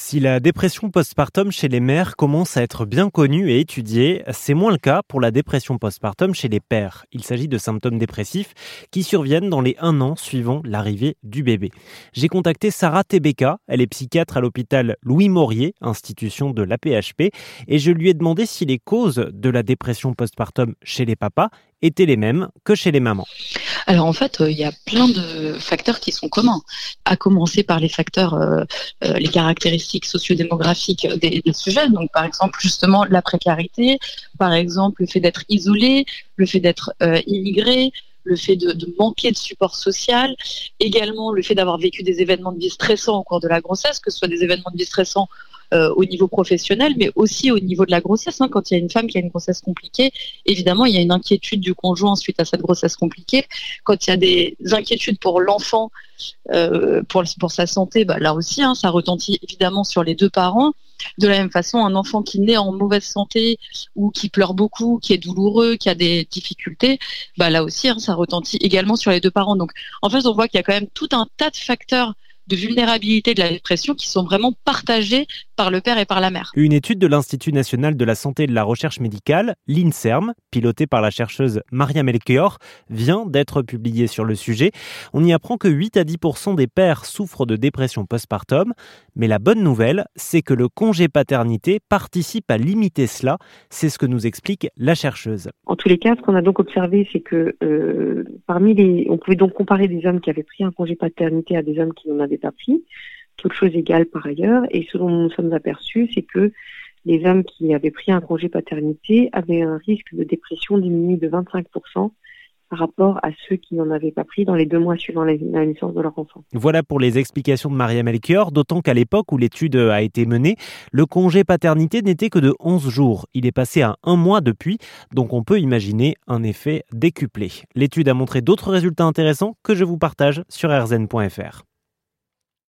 Si la dépression postpartum chez les mères commence à être bien connue et étudiée, c'est moins le cas pour la dépression postpartum chez les pères. Il s'agit de symptômes dépressifs qui surviennent dans les un an suivant l'arrivée du bébé. J'ai contacté Sarah Tebeka, elle est psychiatre à l'hôpital Louis Maurier, institution de l'APHP, et je lui ai demandé si les causes de la dépression postpartum chez les papas étaient les mêmes que chez les mamans. Alors en fait, euh, il y a plein de facteurs qui sont communs, à commencer par les facteurs, euh, euh, les caractéristiques sociodémographiques des, des sujets. Donc par exemple justement la précarité, par exemple le fait d'être isolé, le fait d'être immigré, le fait de, de, manquer de support social, également le fait d'avoir vécu des événements de vie stressants au cours de la grossesse, que ce soit des événements de vie stressants euh, au niveau professionnel, mais aussi au niveau de la grossesse. Hein. Quand il y a une femme qui a une grossesse compliquée, évidemment, il y a une inquiétude du conjoint suite à cette grossesse compliquée. Quand il y a des inquiétudes pour l'enfant, euh, pour, pour sa santé, bah, là aussi, hein, ça retentit évidemment sur les deux parents. De la même façon, un enfant qui naît en mauvaise santé ou qui pleure beaucoup, qui est douloureux, qui a des difficultés, bah là aussi, hein, ça retentit également sur les deux parents. Donc, en fait, on voit qu'il y a quand même tout un tas de facteurs de vulnérabilité de la dépression qui sont vraiment partagés par le père et par la mère. Une étude de l'Institut national de la santé et de la recherche médicale, l'INSERM, pilotée par la chercheuse Maria Melchior, vient d'être publiée sur le sujet. On y apprend que 8 à 10% des pères souffrent de dépression postpartum, mais la bonne nouvelle, c'est que le congé paternité participe à limiter cela. C'est ce que nous explique la chercheuse. En tous les cas, ce qu'on a donc observé, c'est que euh, parmi les, on pouvait donc comparer des hommes qui avaient pris un congé paternité à des hommes qui n'en avaient pas pris, toutes choses égales par ailleurs. Et ce dont nous nous sommes aperçus, c'est que les hommes qui avaient pris un congé paternité avaient un risque de dépression diminué de 25% par rapport à ceux qui n'en avaient pas pris dans les deux mois suivant la, naissance de leur enfant. Voilà pour les explications de Maria Melchior, d'autant qu'à l'époque où l'étude a été menée, le congé paternité n'était que de 11 jours. Il est passé à un mois depuis, donc on peut imaginer un effet décuplé. L'étude a montré d'autres résultats intéressants que je vous partage sur rzn.fr.